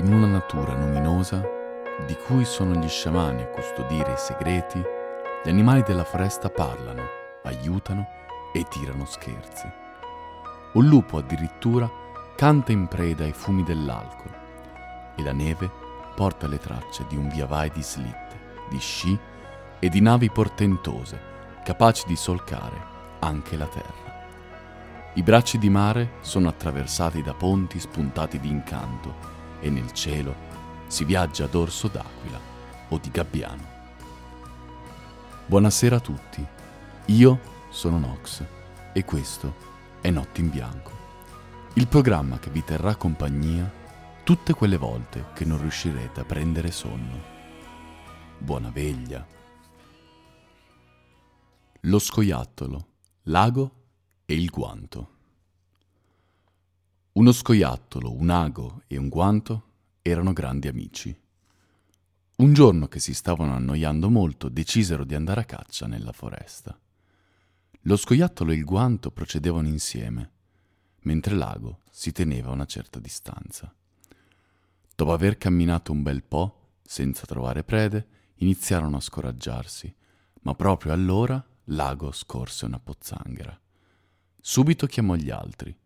In una natura luminosa, di cui sono gli sciamani a custodire i segreti, gli animali della foresta parlano, aiutano e tirano scherzi. Un lupo addirittura canta in preda ai fumi dell'alcol e la neve porta le tracce di un via vai di slitte, di sci e di navi portentose, capaci di solcare anche la terra. I bracci di mare sono attraversati da ponti spuntati di incanto e nel cielo si viaggia dorso d'aquila o di gabbiano. Buonasera a tutti, io sono Nox e questo è Notti in Bianco, il programma che vi terrà compagnia tutte quelle volte che non riuscirete a prendere sonno. Buona veglia. Lo scoiattolo, l'ago e il guanto. Uno scoiattolo, un ago e un guanto erano grandi amici. Un giorno che si stavano annoiando molto, decisero di andare a caccia nella foresta. Lo scoiattolo e il guanto procedevano insieme, mentre l'ago si teneva a una certa distanza. Dopo aver camminato un bel po', senza trovare prede, iniziarono a scoraggiarsi, ma proprio allora l'ago scorse una pozzanghera. Subito chiamò gli altri.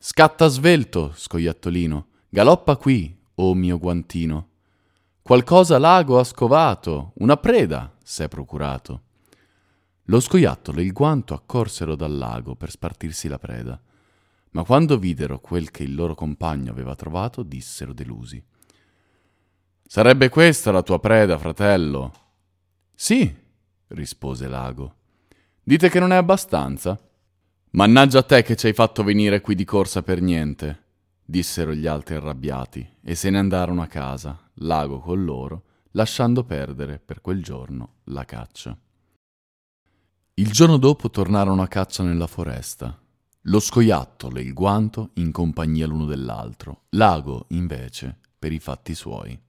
Scatta svelto, scoiattolino, galoppa qui, o oh mio guantino. Qualcosa l'ago ha scovato, una preda s'è procurato. Lo scoiattolo e il guanto accorsero dal lago per spartirsi la preda, ma quando videro quel che il loro compagno aveva trovato, dissero delusi. Sarebbe questa la tua preda, fratello? Sì, rispose l'ago. Dite che non è abbastanza? Mannaggia a te che ci hai fatto venire qui di corsa per niente, dissero gli altri arrabbiati, e se ne andarono a casa, l'ago con loro, lasciando perdere per quel giorno la caccia. Il giorno dopo tornarono a caccia nella foresta. Lo scoiattolo e il guanto in compagnia l'uno dell'altro, l'ago invece per i fatti suoi.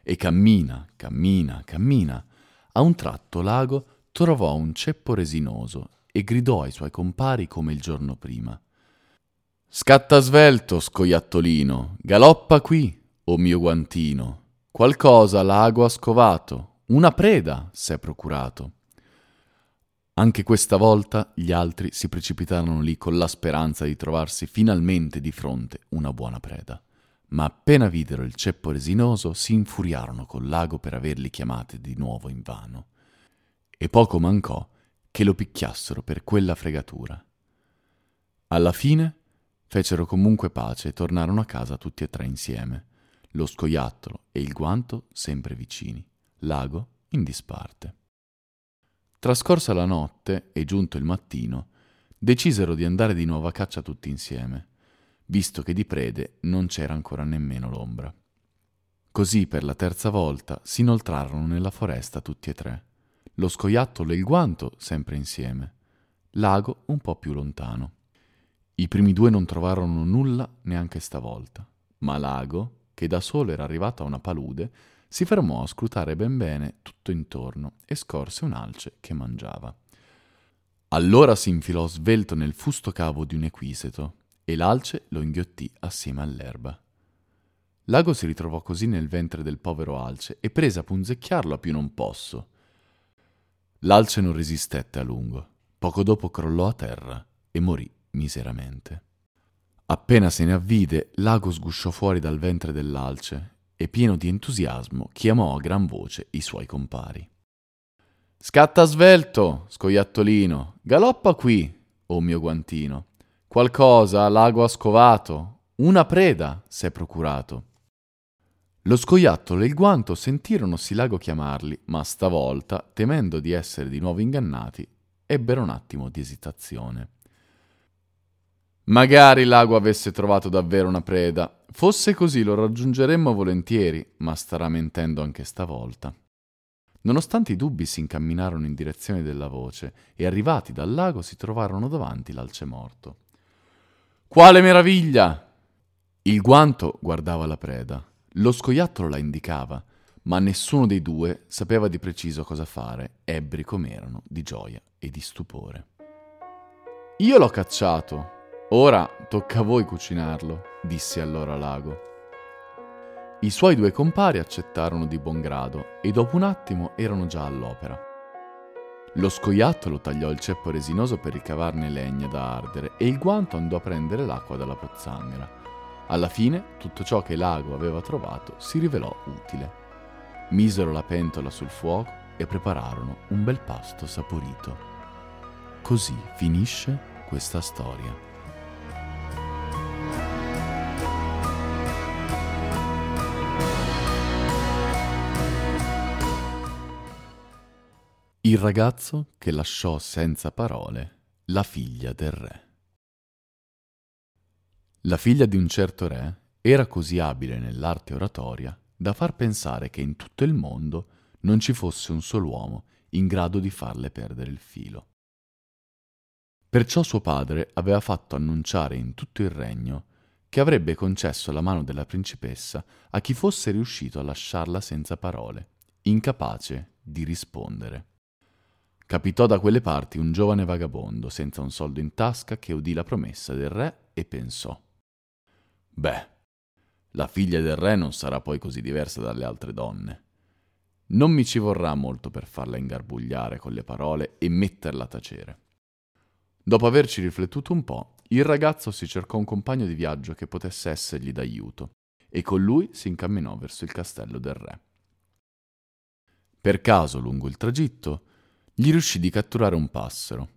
E cammina, cammina, cammina. A un tratto l'ago trovò un ceppo resinoso e gridò ai suoi compari come il giorno prima. Scatta svelto, scoiattolino, galoppa qui, o oh mio guantino. Qualcosa l'ago ha scovato, una preda s'è procurato. Anche questa volta gli altri si precipitarono lì con la speranza di trovarsi finalmente di fronte una buona preda. Ma appena videro il ceppo resinoso si infuriarono col lago per averli chiamati di nuovo invano. E poco mancò che lo picchiassero per quella fregatura. Alla fine fecero comunque pace e tornarono a casa tutti e tre insieme, lo scoiattolo e il guanto sempre vicini, l'ago in disparte. Trascorsa la notte e giunto il mattino, decisero di andare di nuovo a caccia tutti insieme, visto che di prede non c'era ancora nemmeno l'ombra. Così per la terza volta si inoltrarono nella foresta tutti e tre lo scoiattolo e il guanto sempre insieme, l'ago un po' più lontano. I primi due non trovarono nulla neanche stavolta, ma l'ago, che da solo era arrivato a una palude, si fermò a scrutare ben bene tutto intorno e scorse un'alce che mangiava. Allora si infilò svelto nel fusto cavo di un equiseto e l'alce lo inghiottì assieme all'erba. L'ago si ritrovò così nel ventre del povero alce e prese a punzecchiarlo a più non posso. L'alce non resistette a lungo. Poco dopo crollò a terra e morì miseramente. Appena se ne avvide, l'ago sgusciò fuori dal ventre dell'alce e, pieno di entusiasmo, chiamò a gran voce i suoi compari. Scatta svelto, scoiattolino, galoppa qui, o oh mio guantino. Qualcosa l'ago ha scovato, una preda s'è procurato. Lo scoiattolo e il guanto sentirono Silago chiamarli, ma stavolta, temendo di essere di nuovo ingannati, ebbero un attimo di esitazione. Magari l'ago avesse trovato davvero una preda. Fosse così lo raggiungeremmo volentieri, ma starà mentendo anche stavolta. Nonostante i dubbi si incamminarono in direzione della voce e arrivati dal lago si trovarono davanti l'alce morto. Quale meraviglia! Il guanto guardava la preda lo scoiattolo la indicava, ma nessuno dei due sapeva di preciso cosa fare, ebbri com'erano di gioia e di stupore. Io l'ho cacciato, ora tocca a voi cucinarlo, disse allora l'ago. I suoi due compari accettarono di buon grado e dopo un attimo erano già all'opera. Lo scoiattolo tagliò il ceppo resinoso per ricavarne legna da ardere e il guanto andò a prendere l'acqua dalla pozzanghera. Alla fine tutto ciò che l'ago aveva trovato si rivelò utile. Misero la pentola sul fuoco e prepararono un bel pasto saporito. Così finisce questa storia. Il ragazzo che lasciò senza parole la figlia del re. La figlia di un certo re era così abile nell'arte oratoria da far pensare che in tutto il mondo non ci fosse un solo uomo in grado di farle perdere il filo. Perciò suo padre aveva fatto annunciare in tutto il regno che avrebbe concesso la mano della principessa a chi fosse riuscito a lasciarla senza parole, incapace di rispondere. Capitò da quelle parti un giovane vagabondo senza un soldo in tasca che udì la promessa del re e pensò Beh, la figlia del re non sarà poi così diversa dalle altre donne. Non mi ci vorrà molto per farla ingarbugliare con le parole e metterla a tacere. Dopo averci riflettuto un po', il ragazzo si cercò un compagno di viaggio che potesse essergli d'aiuto e con lui si incamminò verso il castello del re. Per caso, lungo il tragitto, gli riuscì di catturare un passero.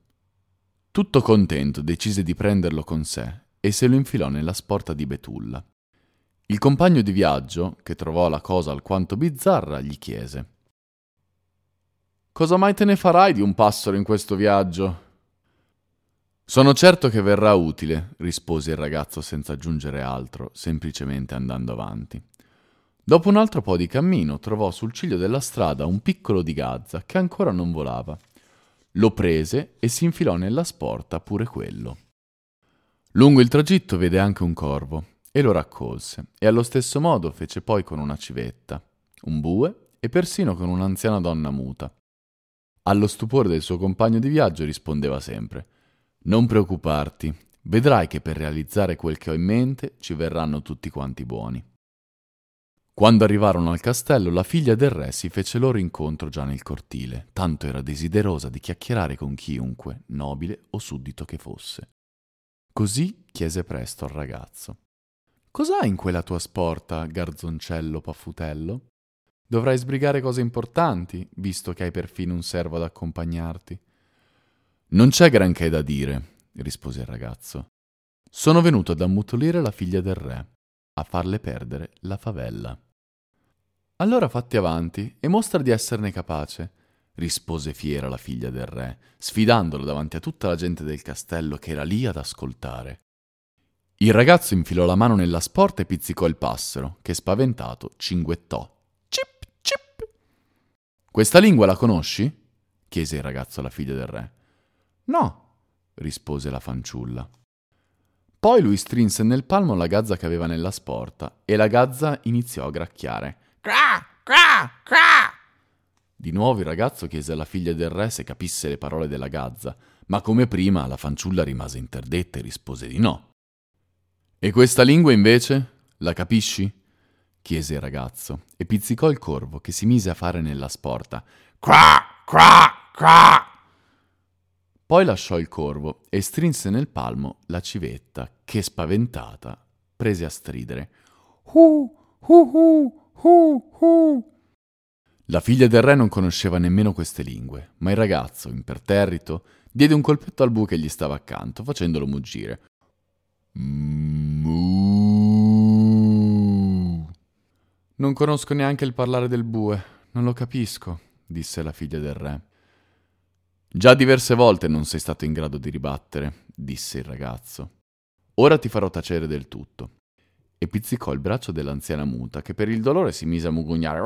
Tutto contento decise di prenderlo con sé e se lo infilò nella sporta di Betulla. Il compagno di viaggio, che trovò la cosa alquanto bizzarra, gli chiese Cosa mai te ne farai di un passero in questo viaggio? Sono certo che verrà utile, rispose il ragazzo senza aggiungere altro, semplicemente andando avanti. Dopo un altro po' di cammino trovò sul ciglio della strada un piccolo di gazza che ancora non volava. Lo prese e si infilò nella sporta pure quello. Lungo il tragitto vede anche un corvo e lo raccolse, e allo stesso modo fece poi con una civetta, un bue e persino con un'anziana donna muta. Allo stupore del suo compagno di viaggio rispondeva sempre Non preoccuparti, vedrai che per realizzare quel che ho in mente ci verranno tutti quanti buoni. Quando arrivarono al castello, la figlia del re si fece loro incontro già nel cortile, tanto era desiderosa di chiacchierare con chiunque, nobile o suddito che fosse. Così chiese presto al ragazzo. Cos'hai in quella tua sporta, garzoncello paffutello? Dovrai sbrigare cose importanti, visto che hai perfino un servo ad accompagnarti. Non c'è granché da dire, rispose il ragazzo. Sono venuto ad ammutolire la figlia del re, a farle perdere la favella. Allora fatti avanti e mostra di esserne capace, rispose fiera la figlia del re, sfidandolo davanti a tutta la gente del castello che era lì ad ascoltare. Il ragazzo infilò la mano nella sporta e pizzicò il passero, che spaventato cinguettò. Cip, cip. Questa lingua la conosci? chiese il ragazzo alla figlia del re. No, rispose la fanciulla. Poi lui strinse nel palmo la gazza che aveva nella sporta e la gazza iniziò a gracchiare. Cra, cra, cra. Di nuovo il ragazzo chiese alla figlia del re se capisse le parole della gazza, ma come prima la fanciulla rimase interdetta e rispose di no. E questa lingua invece? La capisci? chiese il ragazzo e pizzicò il corvo che si mise a fare nella sporta. Cra, cra, cra. Poi lasciò il corvo e strinse nel palmo la civetta che, spaventata, prese a stridere. Hu, hu, hu, Hu, hu. La figlia del re non conosceva nemmeno queste lingue, ma il ragazzo, imperterrito, diede un colpetto al bue che gli stava accanto, facendolo muggire. Mu. Non conosco neanche il parlare del bue, non lo capisco, disse la figlia del re. Già diverse volte non sei stato in grado di ribattere, disse il ragazzo. Ora ti farò tacere del tutto e pizzicò il braccio dell'anziana muta che per il dolore si mise a mugugnare.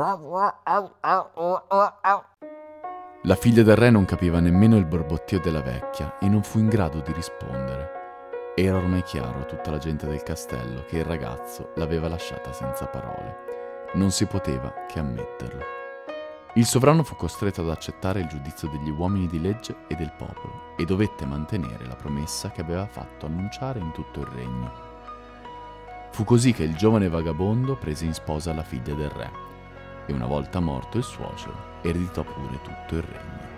La figlia del re non capiva nemmeno il borbottio della vecchia e non fu in grado di rispondere. Era ormai chiaro a tutta la gente del castello che il ragazzo l'aveva lasciata senza parole. Non si poteva che ammetterlo. Il sovrano fu costretto ad accettare il giudizio degli uomini di legge e del popolo e dovette mantenere la promessa che aveva fatto annunciare in tutto il regno. Fu così che il giovane vagabondo prese in sposa la figlia del re e una volta morto il suocero ereditò pure tutto il regno.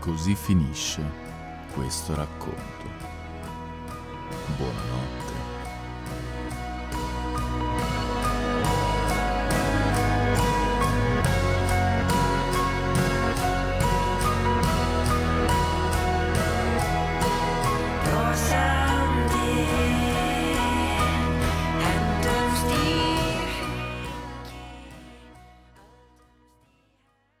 Così finisce questo racconto. Buonanotte.